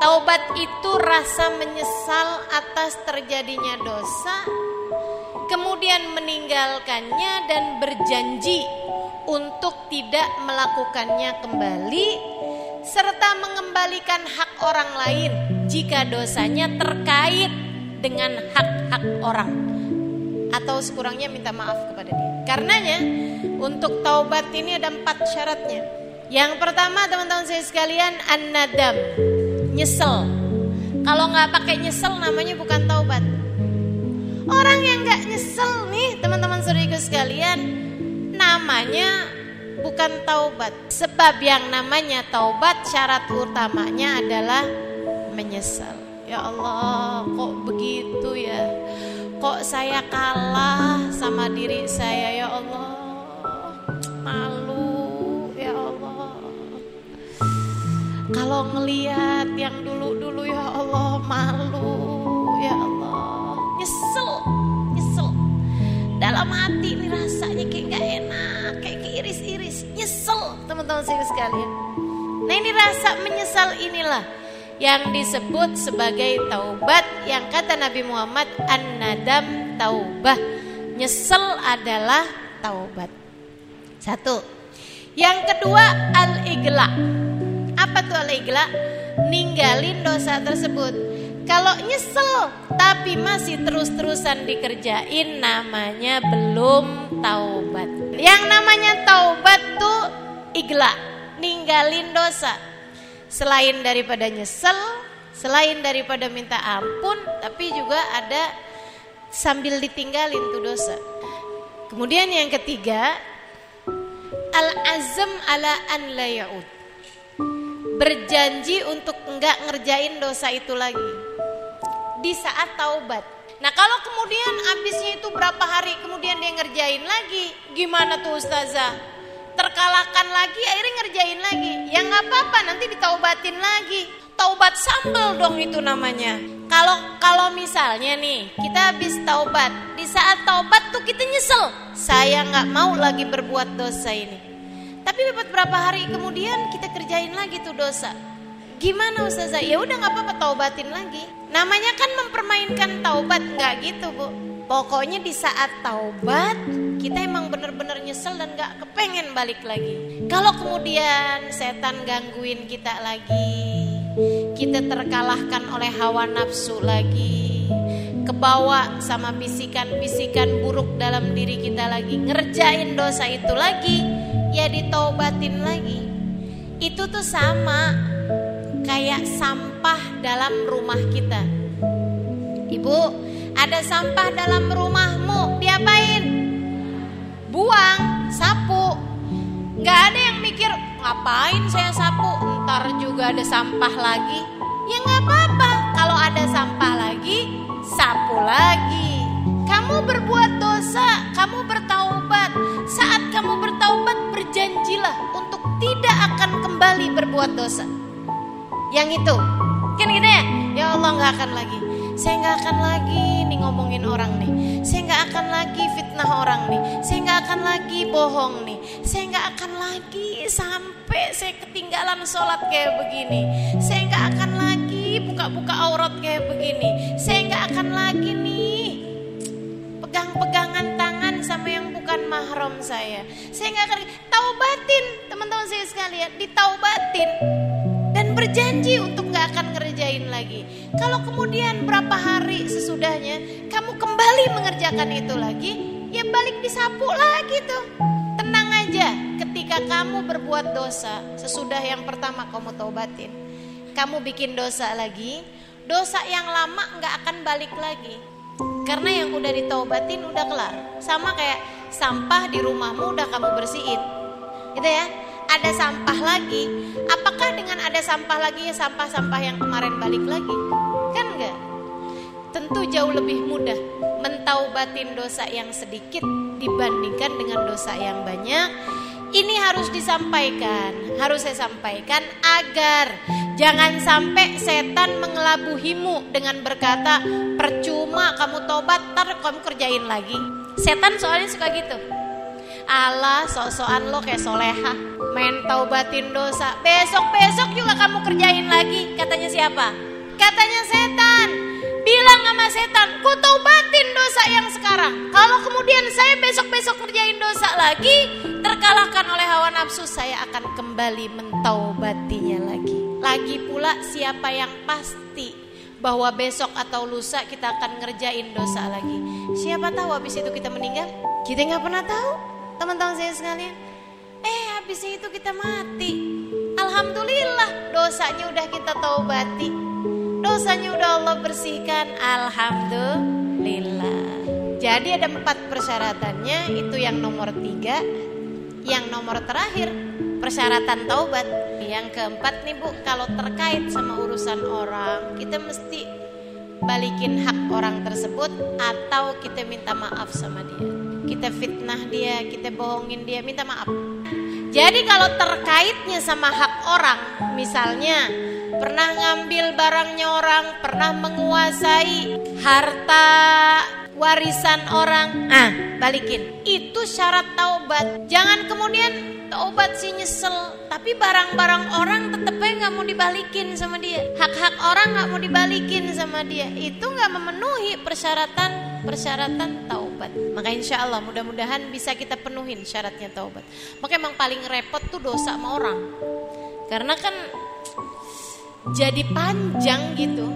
Taubat itu rasa menyesal atas terjadinya dosa, kemudian meninggalkannya dan berjanji untuk tidak melakukannya kembali, serta mengembalikan hak orang lain jika dosanya terkait dengan hak-hak orang, atau sekurangnya minta maaf kepada dia. Karenanya, untuk taubat ini ada empat syaratnya. Yang pertama, teman-teman saya sekalian, an-nadam nyesel. Kalau nggak pakai nyesel namanya bukan taubat. Orang yang nggak nyesel nih teman-teman saudariku sekalian namanya bukan taubat. Sebab yang namanya taubat syarat utamanya adalah menyesal. Ya Allah, kok begitu ya? Kok saya kalah sama diri saya ya Allah? Malu ya Allah. Kalau ngeliat yang dulu-dulu ya Allah malu ya Allah. Nyesel, nyesel. Dalam hati ini rasanya kayak gak enak Kayak keiris-iris. Nyesel teman-teman saya sekalian. Nah ini rasa menyesal inilah Yang disebut sebagai taubat Yang kata Nabi Muhammad An-nadam taubah. Nyesel adalah taubat. Satu. Yang kedua al-igla apa tuh al-igla? Ninggalin dosa tersebut. Kalau nyesel tapi masih terus-terusan dikerjain namanya belum taubat. Yang namanya taubat tuh igla, ninggalin dosa. Selain daripada nyesel, selain daripada minta ampun, tapi juga ada sambil ditinggalin tuh dosa. Kemudian yang ketiga, al-azam ala an la ya'ud berjanji untuk enggak ngerjain dosa itu lagi di saat taubat. Nah kalau kemudian habisnya itu berapa hari kemudian dia ngerjain lagi, gimana tuh ustazah? Terkalahkan lagi, akhirnya ngerjain lagi. Ya nggak apa-apa, nanti ditaubatin lagi. Taubat sambel dong itu namanya. Kalau kalau misalnya nih kita habis taubat, di saat taubat tuh kita nyesel, saya nggak mau lagi berbuat dosa ini. Tapi beberapa hari kemudian kita kerjain lagi tuh dosa. Gimana Ustazah? Ya udah nggak apa-apa taubatin lagi. Namanya kan mempermainkan taubat nggak gitu bu. Pokoknya di saat taubat kita emang bener-bener nyesel dan nggak kepengen balik lagi. Kalau kemudian setan gangguin kita lagi, kita terkalahkan oleh hawa nafsu lagi, kebawa sama bisikan-bisikan buruk dalam diri kita lagi, ngerjain dosa itu lagi, ya ditaubatin lagi. Itu tuh sama kayak sampah dalam rumah kita. Ibu, ada sampah dalam rumahmu, diapain? Buang, sapu. Gak ada yang mikir, ngapain saya sapu, ntar juga ada sampah lagi. Ya gak apa-apa, kalau ada sampah lagi, sapu lagi. Kamu berbuat dosa, kamu bertaubat. Saat kamu bertaubat, berjanjilah untuk tidak akan kembali berbuat dosa. Yang itu, kan gitu ya? Ya Allah nggak akan lagi. Saya nggak akan lagi nih ngomongin orang nih. Saya nggak akan lagi fitnah orang nih. Saya nggak akan lagi bohong nih. Saya nggak akan lagi sampai saya ketinggalan sholat kayak begini. Saya nggak akan lagi buka-buka aurat kayak begini. Saya nggak akan lagi nih sama yang bukan mahram saya. Saya nggak akan taubatin teman-teman saya sekalian, ditaubatin dan berjanji untuk nggak akan ngerjain lagi. Kalau kemudian berapa hari sesudahnya kamu kembali mengerjakan itu lagi, ya balik disapu lagi tuh. Tenang aja, ketika kamu berbuat dosa sesudah yang pertama kamu taubatin, kamu bikin dosa lagi, dosa yang lama nggak akan balik lagi. Karena yang udah ditaubatin udah kelar. Sama kayak sampah di rumahmu udah kamu bersihin. Gitu ya ada sampah lagi, apakah dengan ada sampah lagi ya sampah-sampah yang kemarin balik lagi? Kan enggak? Tentu jauh lebih mudah mentaubatin dosa yang sedikit dibandingkan dengan dosa yang banyak. Ini harus disampaikan, harus saya sampaikan agar jangan sampai setan mengelabuhimu dengan berkata percuma kamu tobat, ntar kamu kerjain lagi. Setan soalnya suka gitu. Allah sok-sokan lo kayak soleha main taubatin dosa besok-besok juga kamu kerjain lagi katanya siapa katanya setan bilang sama setan ku taubatin dosa yang sekarang kalau kemudian saya besok-besok kerjain dosa lagi terkalahkan oleh hawa nafsu saya akan kembali mentaubatinya lagi lagi pula siapa yang pasti bahwa besok atau lusa kita akan ngerjain dosa lagi siapa tahu habis itu kita meninggal kita nggak pernah tahu teman-teman saya sekalian. Eh habisnya itu kita mati. Alhamdulillah dosanya udah kita taubati. Dosanya udah Allah bersihkan. Alhamdulillah. Jadi ada empat persyaratannya. Itu yang nomor tiga. Yang nomor terakhir persyaratan taubat. Yang keempat nih bu, kalau terkait sama urusan orang, kita mesti balikin hak orang tersebut atau kita minta maaf sama dia kita fitnah dia, kita bohongin dia, minta maaf. Jadi kalau terkaitnya sama hak orang, misalnya pernah ngambil barangnya orang, pernah menguasai harta warisan orang, ah balikin. Itu syarat taubat. Jangan kemudian taubat sih nyesel, tapi barang-barang orang tetepnya nggak mau dibalikin sama dia. Hak-hak orang nggak mau dibalikin sama dia. Itu nggak memenuhi persyaratan persyaratan taubat. Maka insya Allah mudah-mudahan bisa kita penuhin syaratnya taubat. Maka emang paling repot tuh dosa sama orang. Karena kan jadi panjang gitu.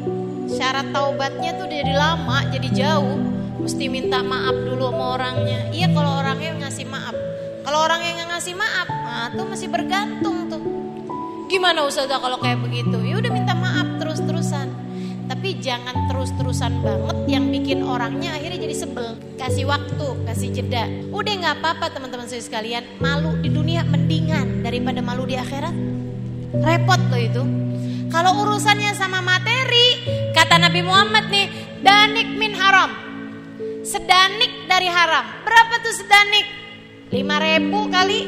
Syarat taubatnya tuh jadi lama, jadi jauh. Mesti minta maaf dulu sama orangnya. Iya kalau orangnya ngasih maaf. Kalau orang yang ngasih maaf, nah tuh masih bergantung tuh. Gimana Ustazah kalau kayak begitu? Ya udah minta maaf terus-terusan. Tapi jangan terus-terusan banget yang bikin orangnya akhirnya jadi sebel. Kasih waktu, kasih jeda. Udah nggak apa-apa teman-teman saya sekalian. Malu di dunia mendingan daripada malu di akhirat. Repot loh itu. Kalau urusannya sama materi, kata Nabi Muhammad nih, danik min haram. Sedanik dari haram. Berapa tuh sedanik? Lima ribu kali?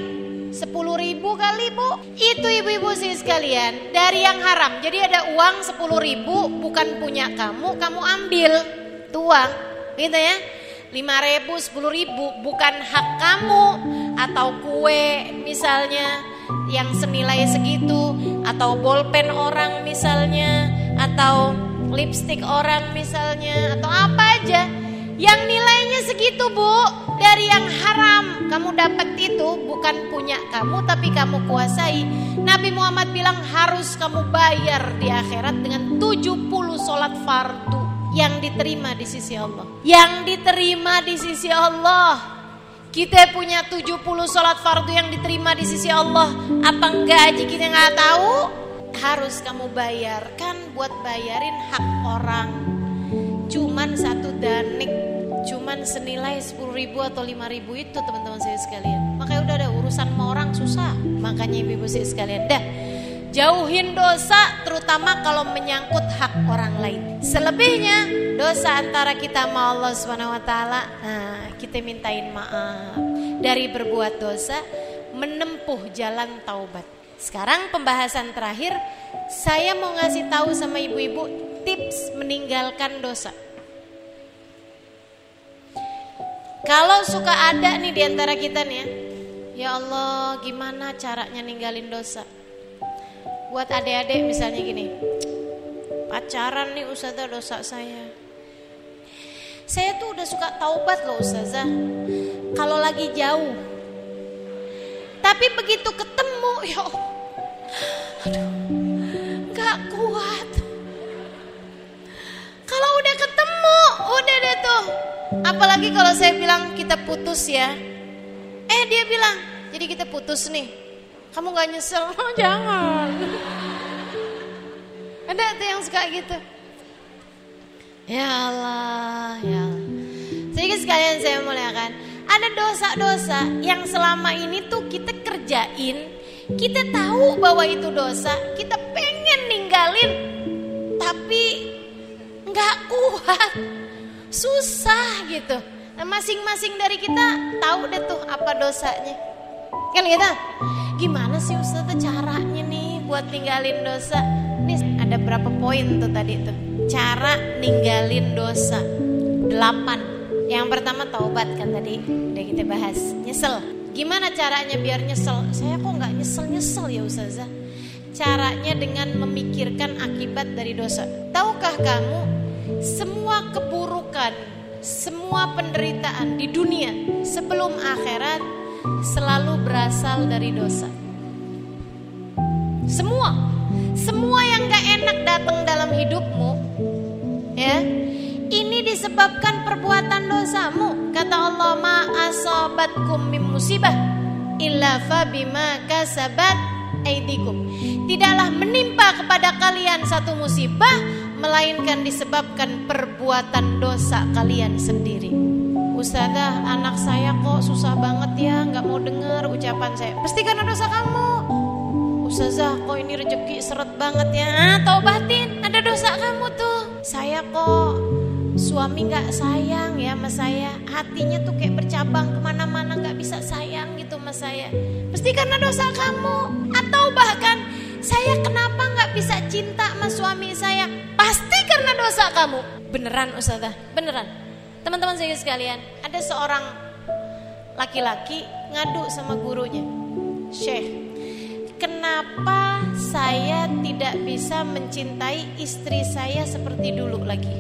Sepuluh ribu kali bu? Itu ibu-ibu sih sekalian. Dari yang haram. Jadi ada uang sepuluh ribu Bukan punya kamu Kamu ambil. Tuang Gitu ya. Lima ribu sepuluh ribu Bukan hak kamu. Atau kue misalnya Yang senilai segitu. Atau bolpen orang misalnya. Atau lipstick orang misalnya. Atau apa aja Yang nilainya segitu bu dari yang haram kamu dapat itu bukan punya kamu tapi kamu kuasai. Nabi Muhammad bilang harus kamu bayar di akhirat dengan 70 sholat fardu yang diterima di sisi Allah. Yang diterima di sisi Allah. Kita punya 70 sholat fardu yang diterima di sisi Allah. Apa enggak aja kita nggak tahu? Harus kamu bayarkan buat bayarin hak orang. Cuman satu danik cuman senilai 10 ribu atau 5 ribu itu teman-teman saya sekalian. Makanya udah ada urusan sama orang susah. Makanya ibu-ibu saya sekalian, dah jauhin dosa terutama kalau menyangkut hak orang lain. Selebihnya dosa antara kita sama Allah Subhanahu wa taala, nah kita mintain maaf dari berbuat dosa, menempuh jalan taubat. Sekarang pembahasan terakhir, saya mau ngasih tahu sama ibu-ibu tips meninggalkan dosa. Kalau suka ada nih di antara kita nih ya, ya Allah gimana caranya ninggalin dosa? Buat adik-adik misalnya gini, pacaran nih Ustazah dosa saya. Saya tuh udah suka taubat loh Ustazah, kalau lagi jauh. Tapi begitu ketemu, ya aduh, Apalagi kalau saya bilang kita putus ya. Eh dia bilang, jadi kita putus nih. Kamu gak nyesel? Oh, jangan. Ada tuh yang suka gitu. Ya Allah, ya Allah. Sekalian saya muliakan. Ada dosa-dosa yang selama ini tuh kita kerjain. Kita tahu bahwa itu dosa. Kita pengen ninggalin. Tapi nggak kuat susah gitu. Nah, masing-masing dari kita tahu deh tuh apa dosanya. Kan gitu? Gimana sih Ustaz caranya nih buat ninggalin dosa? Nih ada berapa poin tuh tadi tuh. Cara ninggalin dosa. Delapan. Yang pertama taubat kan tadi udah kita bahas. Nyesel. Gimana caranya biar nyesel? Saya kok nggak nyesel-nyesel ya Ustazah? Caranya dengan memikirkan akibat dari dosa. Tahukah kamu semua keburukan, semua penderitaan di dunia sebelum akhirat selalu berasal dari dosa. Semua, semua yang gak enak datang dalam hidupmu, ya, ini disebabkan perbuatan dosamu. Kata Allah, ma asobatkum min musibah illa fabima kasabat aidikum. Tidaklah menimpa kepada kalian satu musibah melainkan disebabkan perbuatan dosa kalian sendiri. Ustazah, anak saya kok susah banget ya, nggak mau dengar ucapan saya. Pasti karena dosa kamu. Ustazah, kok ini rezeki seret banget ya. Ah, taubatin, ada dosa kamu tuh. Saya kok suami nggak sayang ya sama saya hatinya tuh kayak bercabang ke mana-mana nggak bisa sayang gitu sama saya pasti karena dosa kamu atau bahkan saya kenapa nggak bisa cinta sama suami saya pasti karena dosa kamu. Beneran Ustazah. Beneran. Teman-teman saya sekalian ada seorang laki-laki ngadu sama gurunya. Syekh kenapa saya tidak bisa mencintai istri saya seperti dulu lagi?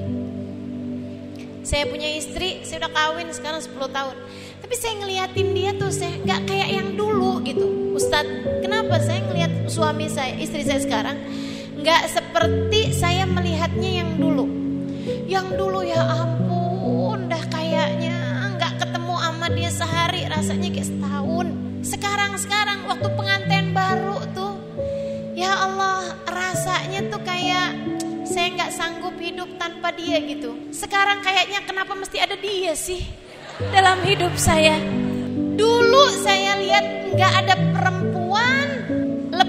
Saya punya istri, saya udah kawin sekarang 10 tahun. Tapi saya ngeliatin dia tuh saya nggak kayak yang dulu gitu. Ustadz, kenapa saya ngeliat suami saya, istri saya sekarang nggak seperti saya melihatnya yang dulu. Yang dulu ya ampun, dah kayaknya nggak ketemu sama dia sehari, rasanya kayak setahun. Sekarang-sekarang waktu pengantin baru tuh, ya Allah rasanya tuh kayak saya nggak sanggup hidup tanpa dia gitu. Sekarang kayaknya kenapa mesti ada dia sih dalam hidup saya? Dulu saya lihat nggak ada perempuan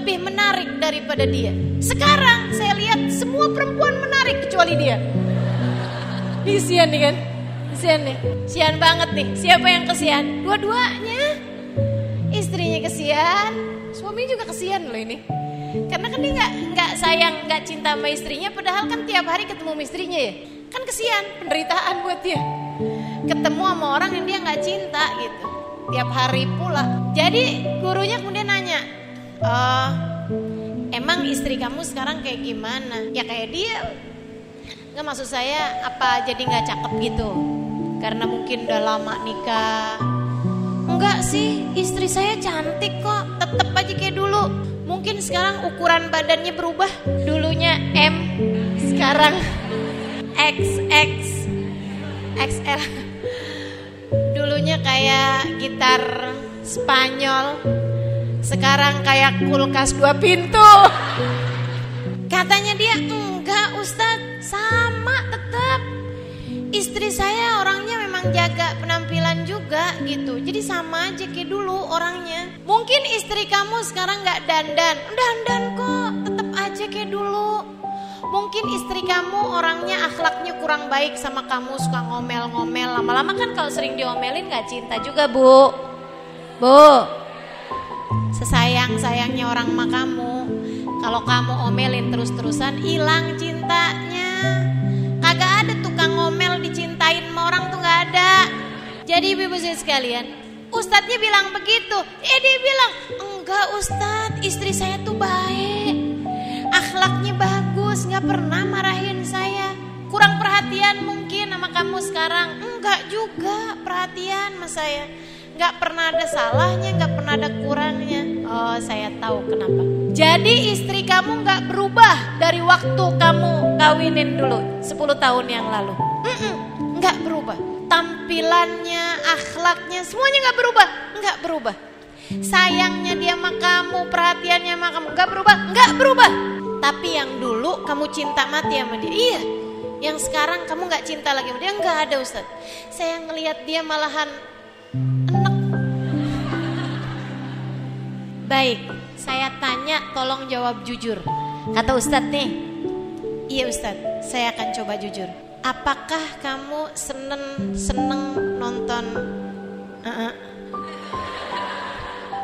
lebih menarik daripada dia. Sekarang saya lihat semua perempuan menarik kecuali dia. Kesian nih kan? Kesian nih. Kesian banget nih. Siapa yang kesian? Dua-duanya. Istrinya kesian, suami juga kesian loh ini. Karena kan dia nggak nggak sayang, nggak cinta sama istrinya, padahal kan tiap hari ketemu istrinya ya. Kan kesian, penderitaan buat dia. Ketemu sama orang yang dia nggak cinta gitu, tiap hari pula. Jadi gurunya kemudian nanya, oh, emang istri kamu sekarang kayak gimana? Ya kayak dia. Nggak maksud saya apa jadi nggak cakep gitu? Karena mungkin udah lama nikah. Enggak sih, istri saya cantik kok, tetep aja kayak dulu Mungkin sekarang ukuran badannya berubah. Dulunya M, sekarang XX, XL. Dulunya kayak gitar Spanyol, sekarang kayak kulkas dua pintu. Katanya dia enggak Ustadz, sama tetap. Istri saya orangnya memang jaga penampilan juga gitu. Jadi sama aja kayak dulu orangnya. Mungkin istri kamu sekarang nggak dandan, dandan kok, tetap aja kayak dulu. Mungkin istri kamu orangnya akhlaknya kurang baik sama kamu, suka ngomel-ngomel. Lama-lama kan kalau sering diomelin nggak cinta juga bu. Bu, sesayang-sayangnya orang sama kamu. Kalau kamu omelin terus-terusan, hilang cintanya. Kagak ada tukang ngomel dicintain sama orang tuh nggak ada. Jadi ibu-ibu sekalian, Ustadznya bilang begitu. Eh dia bilang, enggak Ustadz, istri saya tuh baik. Akhlaknya bagus, nggak pernah marahin saya. Kurang perhatian mungkin sama kamu sekarang. Enggak juga perhatian sama saya. Nggak pernah ada salahnya, nggak pernah ada kurangnya. Oh saya tahu kenapa. Jadi istri kamu nggak berubah dari waktu kamu kawinin dulu 10 tahun yang lalu. Nggak berubah tampilannya, akhlaknya, semuanya nggak berubah, nggak berubah. Sayangnya dia sama kamu, perhatiannya sama kamu nggak berubah, nggak berubah. Tapi yang dulu kamu cinta mati sama dia, iya. Yang sekarang kamu nggak cinta lagi sama dia, nggak ada Ustaz. Saya ngelihat dia malahan Baik, saya tanya tolong jawab jujur. Kata Ustadz nih, iya Ustadz, saya akan coba jujur. Apakah kamu seneng seneng nonton? Uh -uh.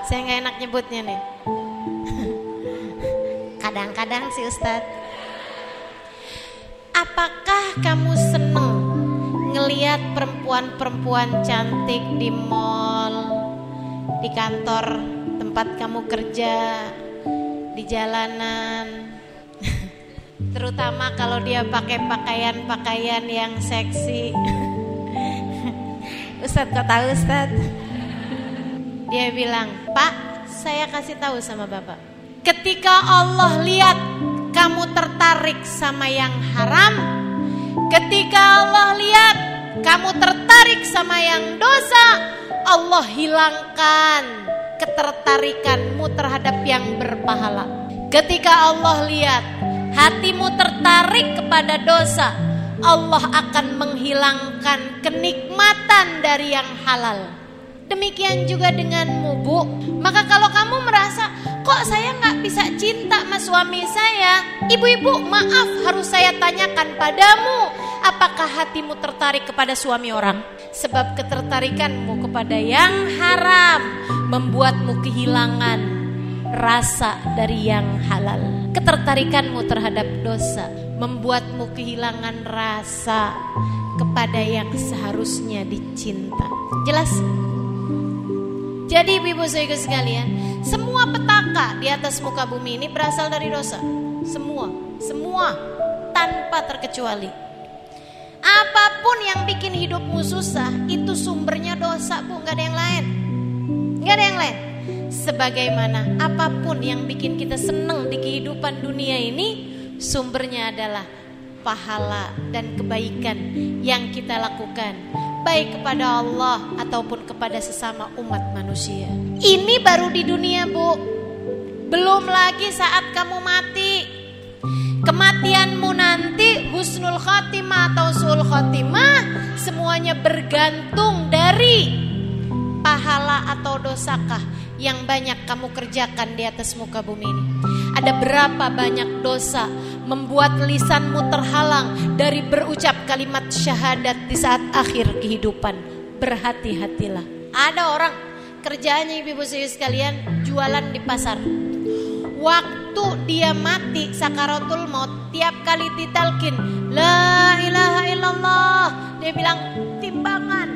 Saya nggak enak nyebutnya nih. Kadang-kadang sih Ustadz. Apakah kamu seneng ngeliat perempuan-perempuan cantik di mall, di kantor tempat kamu kerja, di jalanan. Terutama kalau dia pakai pakaian-pakaian yang seksi. Ustadz kok tahu Ustadz? Dia bilang, Pak saya kasih tahu sama Bapak. Ketika Allah lihat kamu tertarik sama yang haram, ketika Allah lihat kamu tertarik sama yang dosa, Allah hilangkan ketertarikanmu terhadap yang berpahala. Ketika Allah lihat hatimu tertarik kepada dosa, Allah akan menghilangkan kenikmatan dari yang halal. Demikian juga denganmu bu Maka kalau kamu merasa Kok saya nggak bisa cinta sama suami saya Ibu-ibu maaf harus saya tanyakan padamu Apakah hatimu tertarik kepada suami orang? Sebab ketertarikanmu kepada yang haram Membuatmu kehilangan rasa dari yang halal Ketertarikanmu terhadap dosa Membuatmu kehilangan rasa kepada yang seharusnya dicinta Jelas? Jadi ibu ibu sekalian, semua petaka di atas muka bumi ini berasal dari dosa. Semua, semua tanpa terkecuali. Apa pun yang bikin hidupmu susah, itu sumbernya dosa, Bu, nggak ada yang lain. Nggak ada yang lain. Sebagaimana apa pun yang bikin kita senang di kehidupan dunia ini, sumbernya adalah pahala dan kebaikan yang kita lakukan baik kepada Allah ataupun kepada sesama umat manusia. Ini baru di dunia, Bu. Belum lagi saat kamu mati. Kematianmu nanti husnul khotimah atau sul khotimah semuanya bergantung dari pahala atau dosakah yang banyak kamu kerjakan di atas muka bumi ini. Ada berapa banyak dosa membuat lisanmu terhalang dari berucap kalimat syahadat di saat akhir kehidupan. Berhati-hatilah. Ada orang kerjanya ibu-ibu sekalian jualan di pasar. Waktu dia mati sakaratul maut tiap kali ditalkin la ilaha illallah dia bilang timbangan.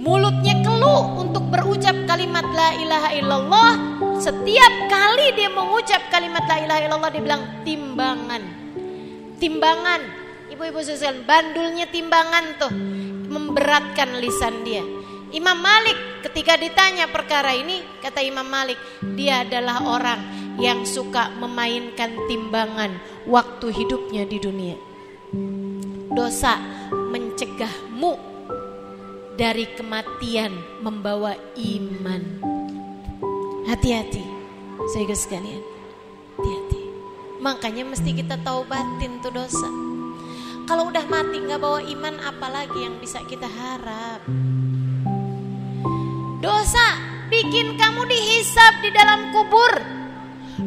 Mulutnya keluh untuk berucap kalimat la ilaha illallah. Setiap kali dia mengucap kalimat la ilaha illallah dia bilang timbangan. Timbangan. Ibu-ibu sekalian bandulnya timbangan tuh memberatkan lisan dia. Imam Malik ketika ditanya perkara ini kata Imam Malik dia adalah orang yang suka memainkan timbangan waktu hidupnya di dunia dosa mencegahmu dari kematian membawa iman. Hati-hati, saya sekalian. Hati-hati. Makanya mesti kita taubatin tuh dosa. Kalau udah mati nggak bawa iman, apalagi yang bisa kita harap? Dosa bikin kamu dihisap di dalam kubur.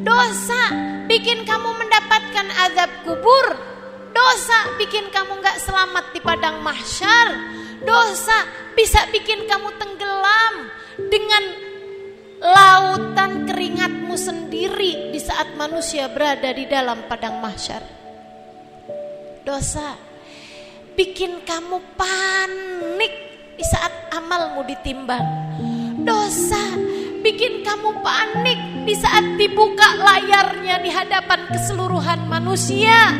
Dosa bikin kamu mendapatkan azab kubur. Dosa bikin kamu nggak selamat di padang mahsyar. Dosa bisa bikin kamu tenggelam dengan lautan keringatmu sendiri di saat manusia berada di dalam padang mahsyar. Dosa bikin kamu panik di saat amalmu ditimbang. Dosa bikin kamu panik di saat dibuka layarnya di hadapan keseluruhan manusia.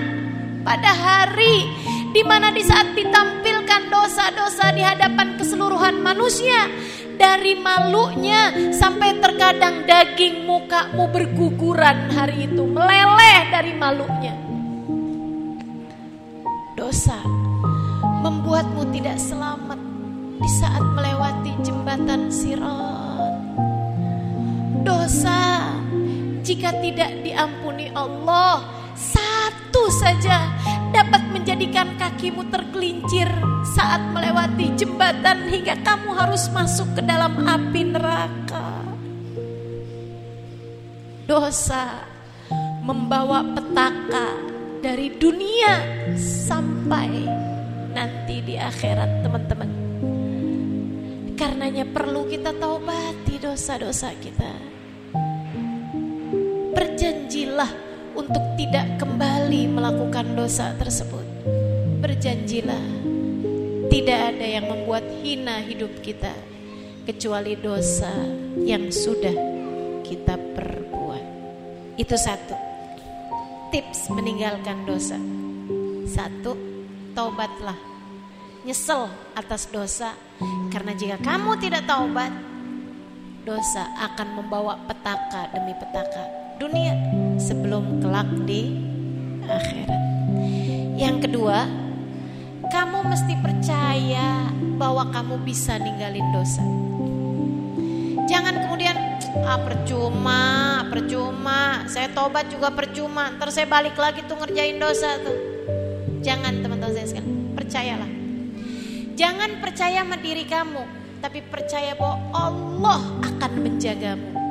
Pada hari di mana di saat ditampilkan dosa-dosa di hadapan keseluruhan manusia dari malunya sampai terkadang daging mukamu berguguran hari itu meleleh dari malunya dosa membuatmu tidak selamat di saat melewati jembatan sirat dosa jika tidak diampuni Allah satu saja dapat menjadikan kakimu tergelincir saat melewati jembatan hingga kamu harus masuk ke dalam api neraka. Dosa membawa petaka dari dunia sampai nanti di akhirat teman-teman. Karenanya perlu kita taubati dosa-dosa kita. Berjanjilah untuk tidak kembali melakukan dosa tersebut. Berjanjilah, tidak ada yang membuat hina hidup kita. kecuali dosa yang sudah kita perbuat. Itu satu. Tips meninggalkan dosa. Satu, taubatlah. Nyesel atas dosa karena jika kamu tidak taubat, dosa akan membawa petaka demi petaka dunia sebelum kelak di akhirat. Yang kedua, kamu mesti percaya bahwa kamu bisa ninggalin dosa. Jangan kemudian ah percuma, percuma, saya tobat juga percuma, ntar saya balik lagi tuh ngerjain dosa tuh. Jangan teman-teman saya sekalian, percayalah. Jangan percaya sama diri kamu, tapi percaya bahwa Allah akan menjagamu.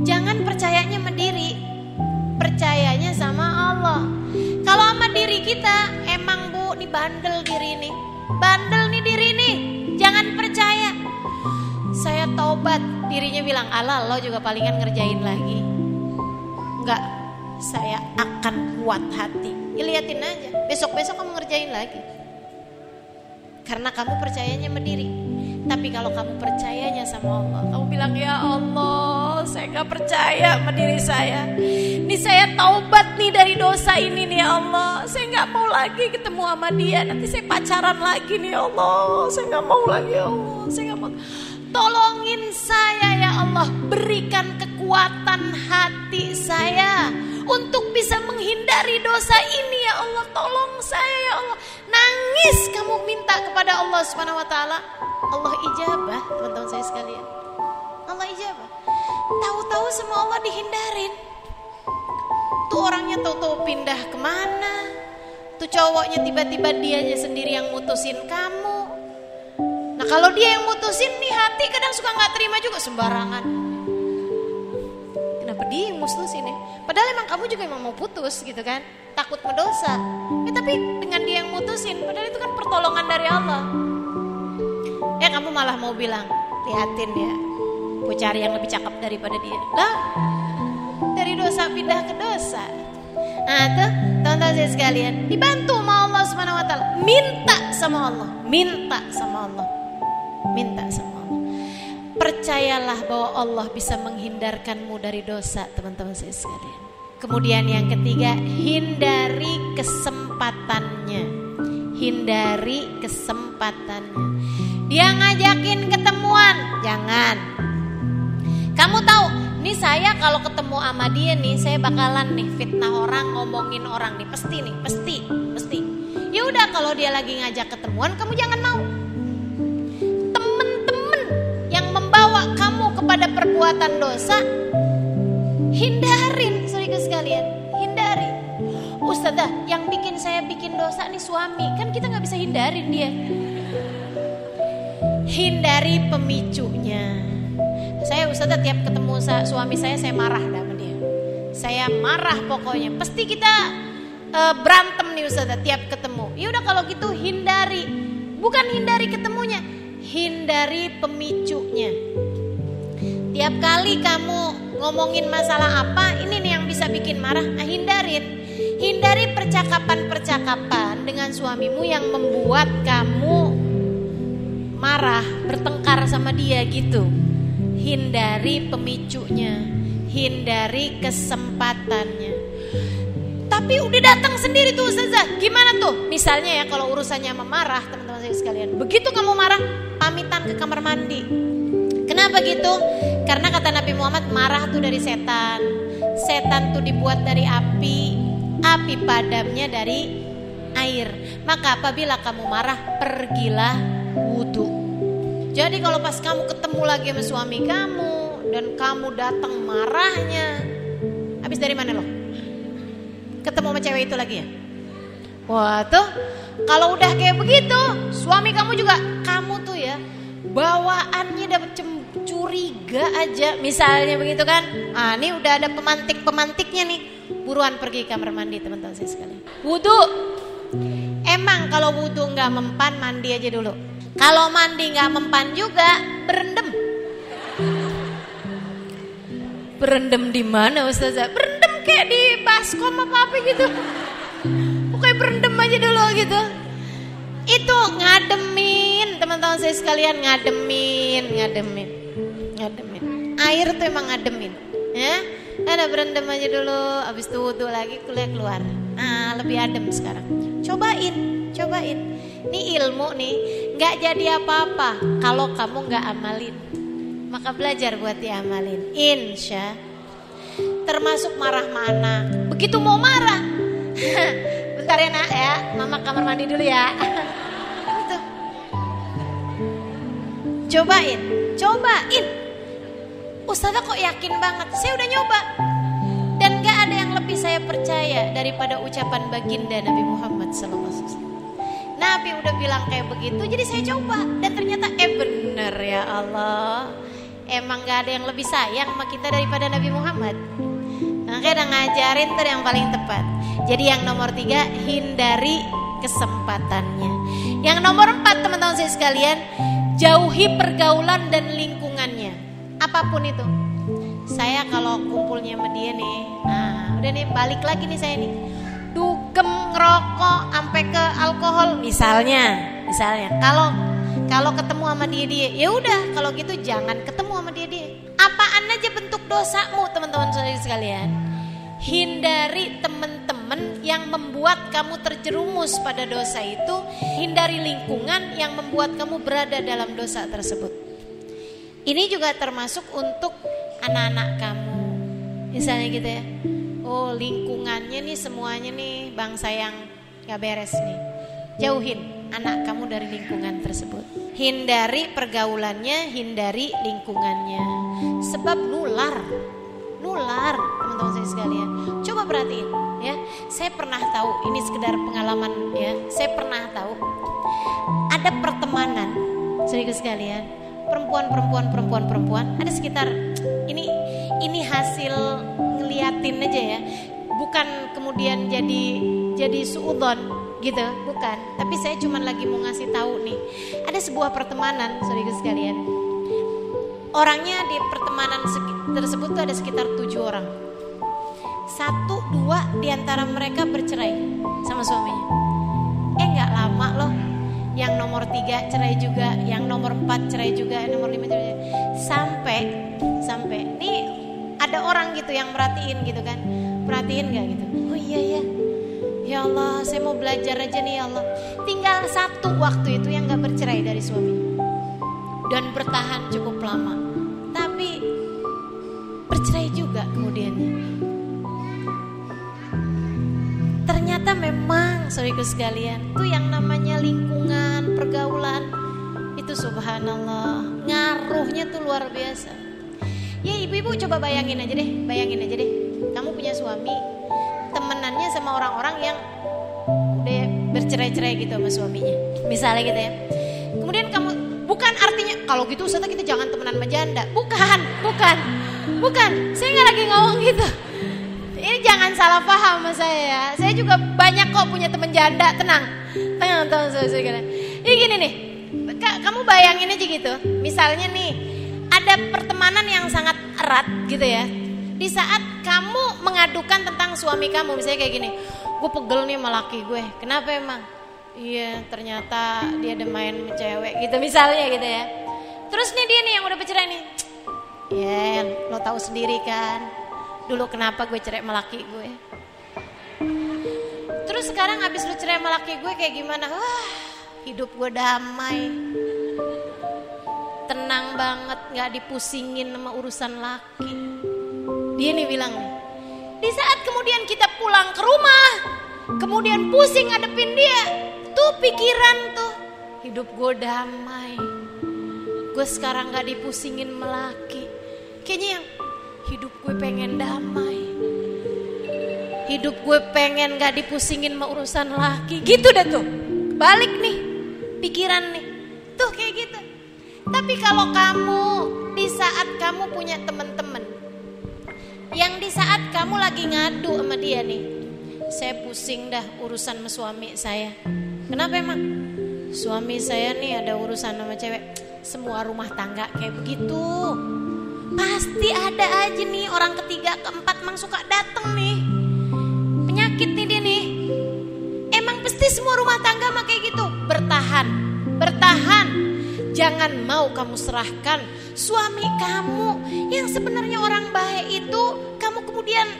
Jangan percayanya sama diri, percayanya sama Allah. Kalau sama diri kita, emang bu, nih bandel diri ini, bandel nih diri ini, jangan percaya. Saya taubat, dirinya bilang, Allah lo juga palingan ngerjain lagi. Enggak, saya akan kuat hati. Ya liatin aja, besok-besok kamu ngerjain lagi. Karena kamu percayanya sama diri. Tapi kalau kamu percayanya sama Allah, kamu bilang ya Allah, saya gak percaya sama diri saya. Ini saya taubat nih dari dosa ini nih ya Allah. Saya gak mau lagi ketemu sama dia. Nanti saya pacaran lagi nih ya Allah. Saya gak mau lagi ya Allah. Saya gak mau. Tolongin saya ya Allah. Berikan kekuatan hati saya untuk bisa menghindari dosa ini ya Allah. Tolong saya ya Allah. Nangis kamu minta kepada Allah Subhanahu wa taala. Allah ijabah, teman-teman saya sekalian. Allah ijabah. Tahu-tahu semua Allah dihindarin. Tuh orangnya tahu-tahu pindah ke mana. Tuh cowoknya tiba-tiba dia aja sendiri yang mutusin kamu. Nah kalau dia yang mutusin nih hati kadang suka nggak terima juga sembarangan. Dia yang mutusin ya? Padahal emang kamu juga emang mau putus gitu kan? Takut mendosa. Ya tapi dengan dia yang mutusin, padahal itu kan pertolongan dari Allah. Ya kamu malah mau bilang, liatin ya, gue cari yang lebih cakep daripada dia. Lah, dari dosa pindah ke dosa. Nah tuh, tonton saya sekalian, dibantu sama Allah Taala, minta sama Allah, minta sama Allah, minta sama. Percayalah bahwa Allah bisa menghindarkanmu dari dosa, teman-teman saya sekalian. Kemudian yang ketiga, hindari kesempatannya, hindari kesempatannya. Dia ngajakin ketemuan, jangan. Kamu tahu, nih saya kalau ketemu sama dia nih, saya bakalan nih fitnah orang, ngomongin orang nih, pasti nih, pasti, pasti. Ya udah kalau dia lagi ngajak ketemuan, kamu jangan mau. Kepada perbuatan dosa, hindarin, sorry sekalian, hindari. Ustazah, yang bikin saya bikin dosa nih suami, kan kita nggak bisa hindarin dia hindari pemicunya. Saya Ustazah tiap ketemu suami saya saya marah sama dia. Saya marah pokoknya. Pasti kita uh, berantem nih Ustazah tiap ketemu. Ya udah kalau gitu hindari. Bukan hindari ketemunya, hindari pemicunya. Tiap kali kamu ngomongin masalah apa, ini nih yang bisa bikin marah, nah hindarin. Hindari percakapan-percakapan dengan suamimu yang membuat kamu marah, bertengkar sama dia gitu. Hindari pemicunya, hindari kesempatannya. Tapi udah datang sendiri tuh Ustazah. Gimana tuh? Misalnya ya kalau urusannya memarah teman-teman saya sekalian. Begitu kamu marah, pamitan ke kamar mandi. Kenapa gitu? Karena kata Nabi Muhammad marah tuh dari setan. Setan tuh dibuat dari api. Api padamnya dari air. Maka apabila kamu marah, pergilah wudhu. Jadi kalau pas kamu ketemu lagi sama suami kamu dan kamu datang marahnya, habis dari mana loh? Ketemu sama cewek itu lagi ya? Wah tuh, kalau udah kayak begitu, suami kamu juga kamu tuh ya bawaannya dapat curiga aja, misalnya begitu kan? Ah, ini udah ada pemantik-pemantiknya nih. Buruan pergi kamar mandi teman-teman saya sekalian. Wudhu, emang kalau wudhu nggak mempan mandi aja dulu. Kalau mandi nggak mempan juga, berendam. Berendam di mana Ustazah? Berendam kayak di baskom apa apa gitu. Pokoknya berendam aja dulu gitu. Itu ngademin teman-teman saya sekalian ngademin, ngademin. Air tuh emang ngademin, ya. Ada berendam aja dulu, habis itu wudhu lagi kuliah keluar. Nah, lebih adem sekarang. Cobain, cobain. Ini ilmu nih, nggak jadi apa-apa kalau kamu nggak amalin. Maka belajar buat diamalin. Insya. Termasuk marah mana. Begitu mau marah. Bentar ya nak ya, mama kamar mandi dulu ya. Cobain, cobain. Ustazah kok yakin banget? Saya udah nyoba. Dan gak ada yang lebih saya percaya daripada ucapan baginda Nabi Muhammad SAW. Nabi udah bilang kayak begitu, jadi saya coba. Dan ternyata eh bener ya Allah. Emang gak ada yang lebih sayang sama kita daripada Nabi Muhammad. Makanya udah ngajarin tuh yang paling tepat. Jadi yang nomor tiga, hindari kesempatannya. Yang nomor empat teman-teman saya sekalian, Jauhi pergaulan dan lingkungannya. Apa pun itu. Saya kalau kumpulnya sama dia nih, nah udah nih balik lagi nih saya nih. Dugem ngerokok sampai ke alkohol misalnya, misalnya. Kalau kalau ketemu sama dia dia, ya udah kalau gitu jangan ketemu sama dia dia. Apaan aja bentuk dosamu teman-teman sekalian. Hindari teman-teman teman yang membuat kamu terjerumus pada dosa itu, hindari lingkungan yang membuat kamu berada dalam dosa tersebut. Ini juga termasuk untuk anak-anak kamu. Misalnya gitu ya. Oh, lingkungannya nih semuanya nih bangsa yang gak beres nih. Jauhin anak kamu dari lingkungan tersebut. Hindari pergaulannya, hindari lingkungannya. Sebab nular. Nular, teman-teman saya sekalian. Coba perhatiin ya saya pernah tahu ini sekedar pengalaman ya saya pernah tahu ada pertemanan sedikit sekalian perempuan perempuan perempuan perempuan. Ada sekitar ini ini hasil ngeliatin aja ya. Bukan kemudian jadi jadi suudon gitu bukan. Tapi saya cuma lagi mau ngasih tahu nih. Ada sebuah pertemanan sedikit sekalian. Orangnya di pertemanan tersebut tuh ada sekitar tujuh orang. Satu dua di antara mereka bercerai sama suaminya. Yang nomor tiga cerai juga, yang nomor empat cerai juga, yang nomor lima cerai juga. Sampai sampai ini ada orang gitu yang merhatiin gitu kan, perhatiin nggak gitu? Oh iya ya, ya Allah saya mau belajar aja nih ya Allah. Tinggal satu waktu itu yang nggak bercerai dari suami dan bertahan cukup lama, tapi bercerai juga kemudiannya. ternyata memang saudaraku sekalian itu yang namanya itu subhanallah. Ngaruhnya tuh luar biasa. Ya ibu-ibu coba bayangin aja deh bayangin aja deh. Kamu punya suami temenannya sama orang-orang yang udah bercerai-cerai gitu sama suaminya. Misalnya gitu ya. Kemudian kamu bukan artinya kalau gitu Ustazah kita jangan temenan sama janda. Bukan bukan bukan. Saya nggak lagi ngomong gitu. Ini jangan salah paham sama saya ya. Saya juga banyak kok punya temen janda, tenang. Tenang, tenang, saya, Ini gini nih, kamu bayangin aja gitu. Misalnya nih, ada pertemanan yang sangat erat gitu ya. Di saat kamu mengadukan tentang suami kamu, misalnya kayak gini. Gue pegel nih sama laki gue, kenapa emang? Iya ternyata dia ada main sama cewek gitu misalnya gitu ya. Terus nih dia nih yang udah bercerai nih. Ya lo tahu sendiri kan dulu kenapa gue cerai sama laki gue. Terus sekarang habis lu cerai sama laki gue kayak gimana? Wah, hidup gue damai. Tenang banget, gak dipusingin sama urusan laki. Dia nih bilang nih, di saat kemudian kita pulang ke rumah, kemudian pusing ngadepin dia, tuh pikiran tuh, hidup gue damai. Gue sekarang gak dipusingin melaki. Kayaknya yang hidup gue pengen damai hidup gue pengen gak dipusingin sama urusan laki gitu deh tuh balik nih pikiran nih tuh kayak gitu tapi kalau kamu di saat kamu punya temen-temen yang di saat kamu lagi ngadu sama dia nih saya pusing dah urusan sama suami saya kenapa emang suami saya nih ada urusan sama cewek semua rumah tangga kayak begitu Pasti ada aja nih orang ketiga, keempat mang suka dateng nih. Penyakit nih dia nih. Emang pasti semua rumah tangga mah kayak gitu. Bertahan, bertahan. Jangan mau kamu serahkan suami kamu yang sebenarnya orang baik itu kamu kemudian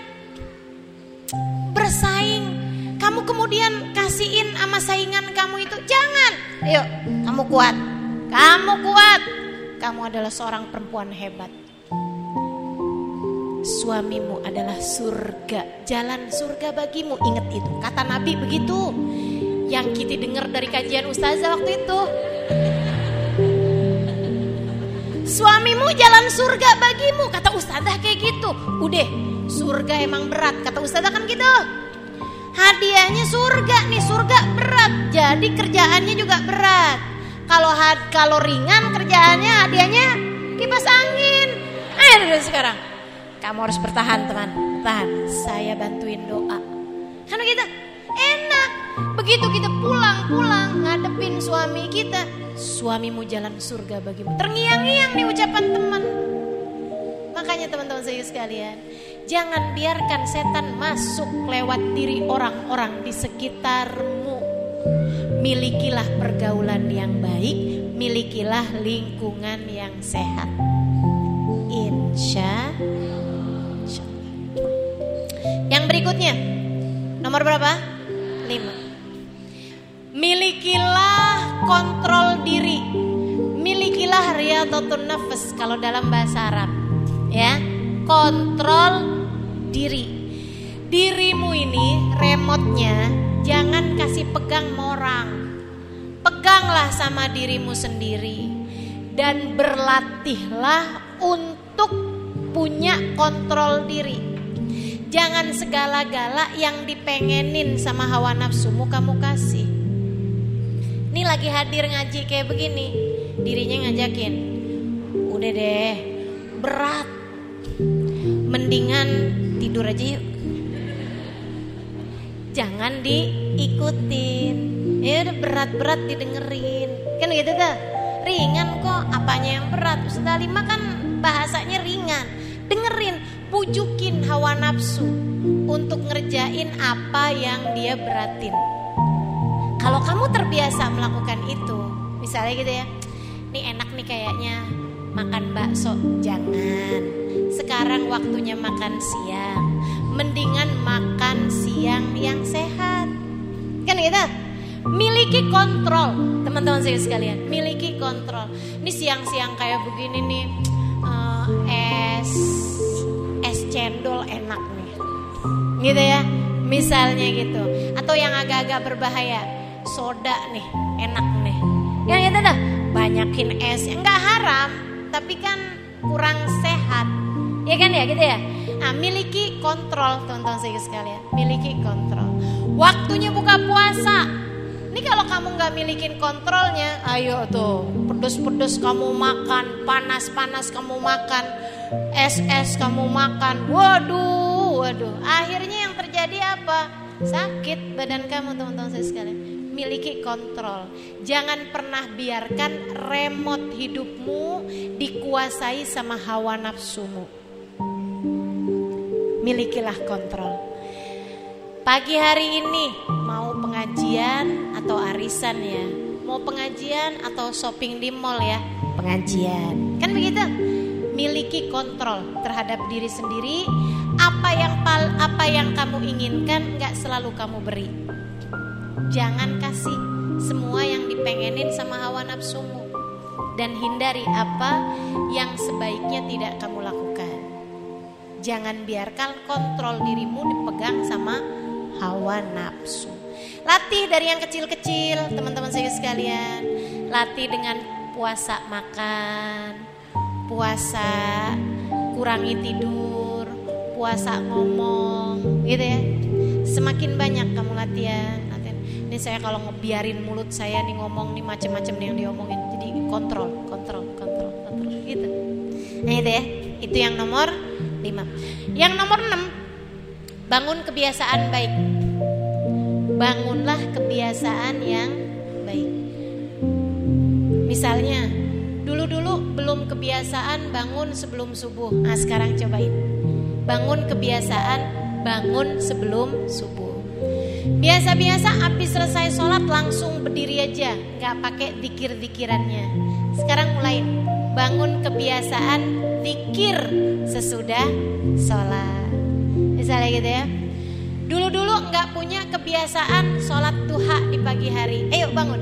bersaing, kamu kemudian kasihin sama saingan kamu itu. Jangan. Ayo, kamu kuat. Kamu kuat. Kamu adalah seorang perempuan hebat. Suamimu adalah surga, jalan surga bagimu. Ingat itu, kata Nabi begitu. Yang kita dengar dari kajian ustazah waktu itu. Suamimu jalan surga bagimu Kata ustazah kayak gitu. Udah surga emang berat Kata ustazah kan gitu. Hadiahnya surga nih surga berat. Jadi kerjaannya juga berat. Kalau kalau ringan kerjaannya hadiahnya kipas angin. Ayo sekarang. Kamu harus bertahan teman. Tahan Saya bantuin doa. Karena kita enak Begitu kita pulang-pulang ngadepin suami kita suamimu jalan surga bagimu. Terngiang-ngiang nih ucapan teman. Makanya teman-teman saya sekalian, jangan biarkan setan masuk lewat diri orang-orang di sekitarmu. Milikilah pergaulan yang baik, milikilah lingkungan yang sehat. Insya Yang berikutnya, nomor berapa? Lima. Milikilah kontrol diri. Milikilah riyadhatun nafas kalau dalam bahasa Arab. Ya, kontrol diri. Dirimu ini remotnya jangan kasih pegang orang. Peganglah sama dirimu sendiri dan berlatihlah untuk punya kontrol diri. Jangan segala-gala yang dipengenin sama hawa nafsumu kamu kasih. Ini lagi hadir ngaji kayak begini, dirinya ngajakin. Udah deh, berat. Mendingan tidur aja yuk. Jangan diikutin. Ya udah berat-berat didengerin. Kan gitu tuh. Ringan kok, apanya yang berat? Sudah lima kan bahasanya ringan. Dengerin, pujukin hawa nafsu untuk ngerjain apa yang dia beratin. Kalau kamu terbiasa melakukan itu, misalnya gitu ya, ini enak nih kayaknya makan bakso, jangan. Sekarang waktunya makan siang, mendingan makan siang yang sehat. Kan gitu? Miliki kontrol, teman-teman saya sekalian, miliki kontrol. Ini siang-siang kayak begini nih, cendol enak nih, gitu ya. Misalnya gitu, atau yang agak-agak berbahaya, soda nih enak nih. Yang itu dah banyakin es. Yang nggak haram tapi kan kurang sehat. Ya kan ya gitu ya? Nah, miliki kontrol teman-teman saya sekalian. Miliki kontrol. Waktunya buka puasa. Ini kalau kamu nggak milikin kontrolnya ayo tuh pedes-pedes kamu makan panas-panas kamu makan es-es kamu makan waduh waduh akhirnya yang terjadi apa sakit badan kamu teman-teman saya sekalian miliki kontrol. Jangan pernah biarkan remote hidupmu dikuasai sama hawa nafsumu. Milikilah kontrol. Pagi hari ini mau pengajian atau arisan ya? Mau pengajian atau shopping di mall ya? Pengajian. Kan begitu? Miliki kontrol terhadap diri sendiri. Apa yang apa yang kamu inginkan nggak selalu kamu beri Jangan kasih semua yang dipengenin sama hawa nafsumu dan hindari apa yang sebaiknya tidak kamu lakukan. Jangan biarkan kontrol dirimu dipegang sama hawa nafsu. Latih dari yang kecil-kecil, teman-teman saya sekalian. Latih dengan puasa makan, puasa kurangi tidur, puasa ngomong, gitu ya. Semakin banyak kamu latihan, ini saya kalau ngebiarin mulut saya nih ngomong nih macem-macem yang diomongin jadi kontrol kontrol kontrol kontrol gitu. Nah itu ya. Itu yang nomor 5 yang nomor 6 bangun kebiasaan baik. Bangunlah kebiasaan yang baik. Misalnya dulu-dulu belum kebiasaan bangun sebelum subuh nah sekarang cobain bangun kebiasaan bangun sebelum subuh Biasa-biasa habis selesai sholat langsung berdiri aja, nggak pakai dikir-dikirannya. Sekarang mulai bangun kebiasaan dikir sesudah sholat. Misalnya gitu ya. Dulu-dulu nggak punya kebiasaan sholat duha di pagi hari. Ayo bangun,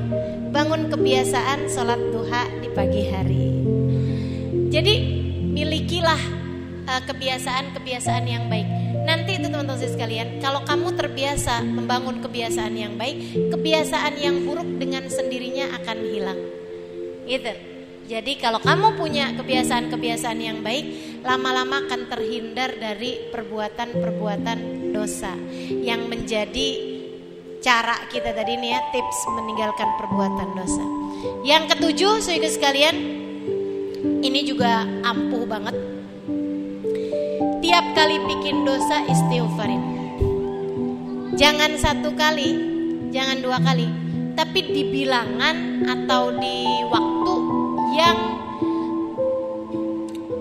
bangun kebiasaan sholat duha di pagi hari. Jadi milikilah eh, kebiasaan-kebiasaan yang baik. Nanti itu teman-teman sekalian, kalau kamu terbiasa membangun kebiasaan yang baik, kebiasaan yang buruk dengan sendirinya akan hilang. Gitu. Jadi kalau kamu punya kebiasaan-kebiasaan yang baik, lama-lama akan terhindar dari perbuatan-perbuatan dosa yang menjadi cara kita tadi nih ya tips meninggalkan perbuatan dosa. Yang ketujuh, saudara sekalian, ini juga ampuh banget Tiap kali bikin dosa istighfarin. Jangan satu kali, jangan dua kali, tapi di bilangan atau di waktu yang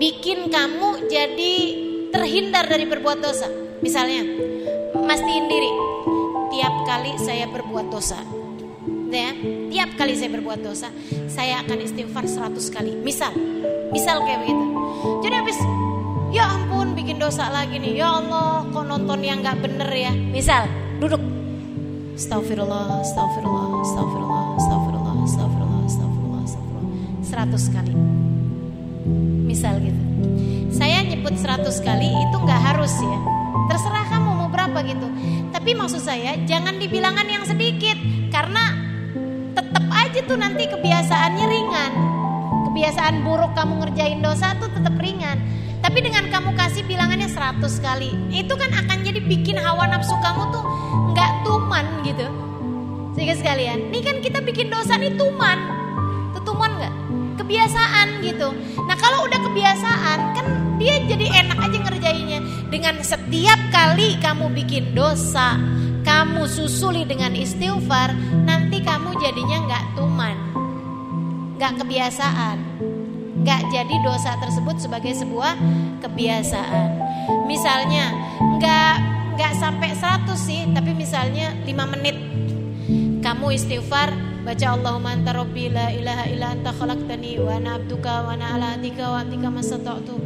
bikin kamu jadi terhindar dari berbuat dosa. Misalnya, mastiin diri, tiap kali saya berbuat dosa, ya, tiap kali saya berbuat dosa, saya akan istighfar 100 kali. Misal, misal kayak begitu. Jadi habis Ya ampun bikin dosa lagi nih. Ya Allah kok nonton yang gak bener ya? Misal duduk. Astagfirullah, astagfirullah, astagfirullah, astagfirullah, astagfirullah, astagfirullah, astagfirullah. Seratus kali. Misal gitu. Saya nyebut seratus kali itu gak harus ya. Terserah kamu mau berapa gitu Tapi maksud saya jangan dibilangan yang sedikit Karena tetap aja tuh nanti kebiasaannya ringan Kebiasaan buruk kamu ngerjain dosa tuh tetap ringan tapi dengan kamu kasih bilangannya 100 kali, itu kan akan jadi bikin hawa nafsu kamu tuh nggak tuman gitu. Sehingga sekalian, ini kan kita bikin dosa nih tuman. Kebiasaan gitu. Nah kalau udah kebiasaan, kan dia jadi enak aja ngerjainnya. Dengan setiap kali kamu bikin dosa, kamu susuli dengan istighfar, nanti kamu jadinya nggak tuman, nggak kebiasaan nggak jadi dosa tersebut sebagai sebuah kebiasaan. Misalnya nggak nggak sampai 100 sih, tapi misalnya 5 menit kamu istighfar baca Allahumma anta rabbi la ilaha illa anta khalaqtani wa ana abduka wa ana ala ahdika wa antika masata'tu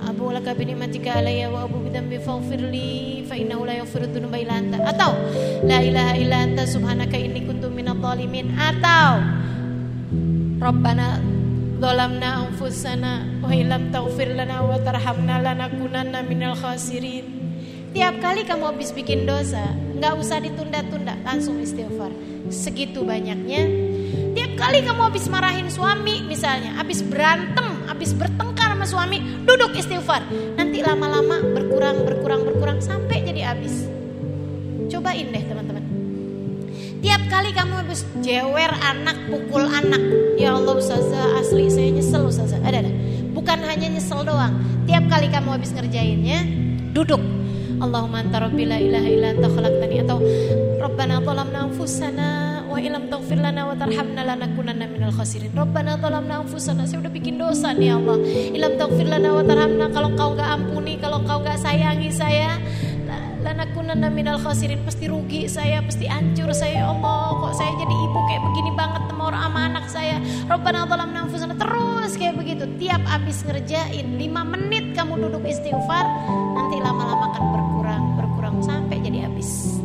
abu laka bi ni'matika alayya wa abu bidambi faghfirli fa innahu la yaghfiru dzunuba illa anta. Atau la ilaha illa anta subhanaka inni kuntu minadh dhalimin. Atau Rabbana Zalamna anfusana wa ilam taghfir lana wa tarhamna lanakunanna minal khasirin. Tiap kali kamu habis bikin dosa, nggak usah ditunda-tunda, langsung istighfar. Segitu banyaknya. Tiap kali kamu habis marahin suami misalnya, habis berantem, habis bertengkar sama suami, duduk istighfar. Nanti lama-lama berkurang, berkurang, berkurang sampai jadi habis. Cobain deh teman-teman. Tiap kali kamu habis jewer anak, pukul anak. Ya Allah Ustazah asli saya nyesel Ustazah. Ada ada. Bukan hanya nyesel doang. Tiap kali kamu habis ngerjainnya, duduk. Allahumma anta rabbi la ilaha illa anta khalaqtani atau Rabbana zalamna anfusana wa ilam taghfir lana wa tarhamna lanakunanna minal khasirin. Rabbana zalamna anfusana. Saya udah bikin dosa nih Allah. Ilam taghfir lana wa tarhamna kalau kau enggak ampuni, kalau kau enggak sayangi saya, lanakunanna minal khasirin pasti rugi saya pasti hancur saya. Ya Allah kok saya jadi ibu kayak begini banget sama orang sama anak saya? Rabbana zalamna anfusana. Terus kayak begitu. Tiap habis ngerjain 5 menit kamu duduk istighfar nanti lama-lama akan berkurang berkurang sampai jadi habis.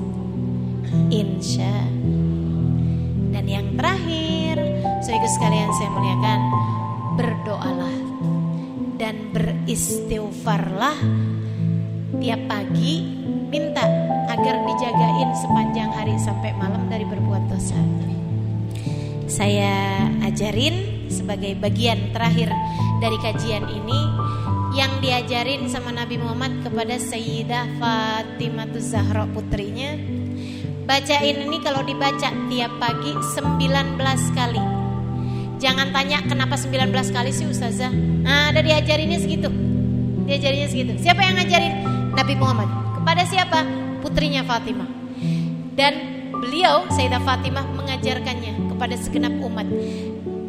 Insya dan yang terakhir saudara sekalian saya muliakan berdoalah dan beristighfarlah tiap pagi minta agar dijagain sepanjang hari sampai malam dari berbuat dosa. Saya ajarin sebagai bagian terakhir dari kajian ini yang diajarin sama Nabi Muhammad kepada Sayyidah Fatimah Zahra putrinya. Bacain ini kalau dibaca tiap pagi 19 kali. Jangan tanya kenapa 19 kali sih Ustazah. Nah, ada diajarinnya segitu. Diajarinnya segitu. Siapa yang ngajarin? Nabi Muhammad. Kepada siapa? Putrinya Fatimah. Dan beliau Sayyidah Fatimah mengajarkannya kepada segenap umat.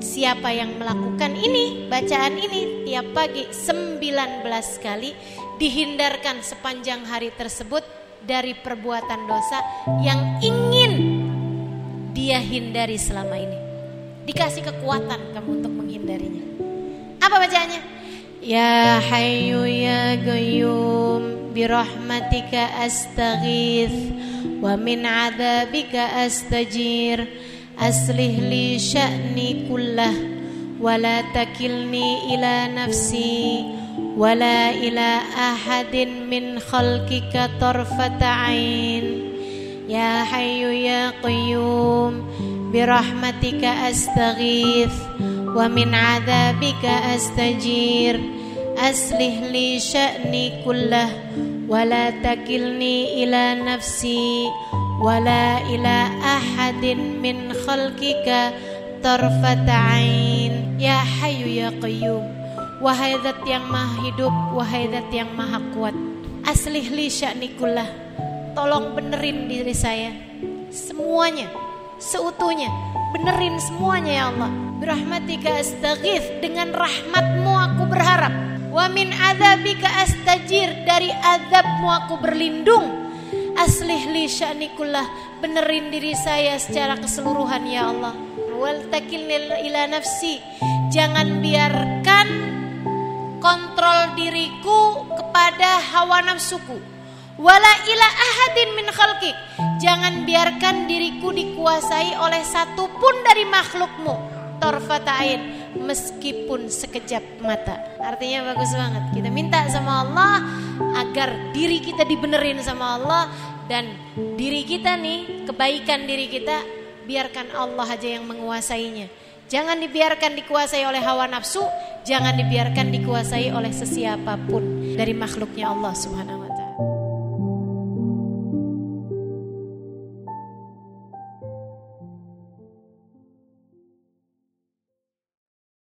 Siapa yang melakukan ini, bacaan ini tiap pagi 19 kali dihindarkan sepanjang hari tersebut dari perbuatan dosa yang ingin dia hindari selama ini. Dikasih kekuatan kamu untuk menghindarinya. Apa bacaannya? Ya Hayyu Ya Qayyum birahmatika astaghith wa min adzabika astajir aslih li sya'ni kullah wa la takilni ila nafsi wa la ila ahadin min khalqika tarfata ain ya hayyu ya astajir. Aslih li sya'ni kullah. Wa la takilni ila nafsi. Wa la ila ahadin min khalqika. Tarfata ain ya hayyu ya qayyum. Wahai zat yang maha hidup wahai zat yang maha kuat. Aslih li sya'ni kullah. Tolong benerin diri saya. Semuanya. Seutuhnya benerin semuanya ya Allah. Birahmatika astaghith dengan rahmatmu aku berharap. Wa min adzabika astajir dari azabmu aku berlindung. Aslih li sya'nikullah benerin diri saya secara keseluruhan ya Allah. Wal takilni ila nafsi jangan biarkan kontrol diriku kepada hawa nafsuku wala ila ahadin min khalqik jangan biarkan diriku dikuasai oleh satupun dari makhlukmu. Torfatain meskipun sekejap mata. Artinya bagus banget. Kita minta sama Allah agar diri kita dibenerin sama Allah dan diri kita nih kebaikan diri kita biarkan Allah aja yang menguasainya. Jangan dibiarkan dikuasai oleh hawa nafsu jangan dibiarkan dikuasai oleh sesiapapun dari makhluknya Allah subhanahu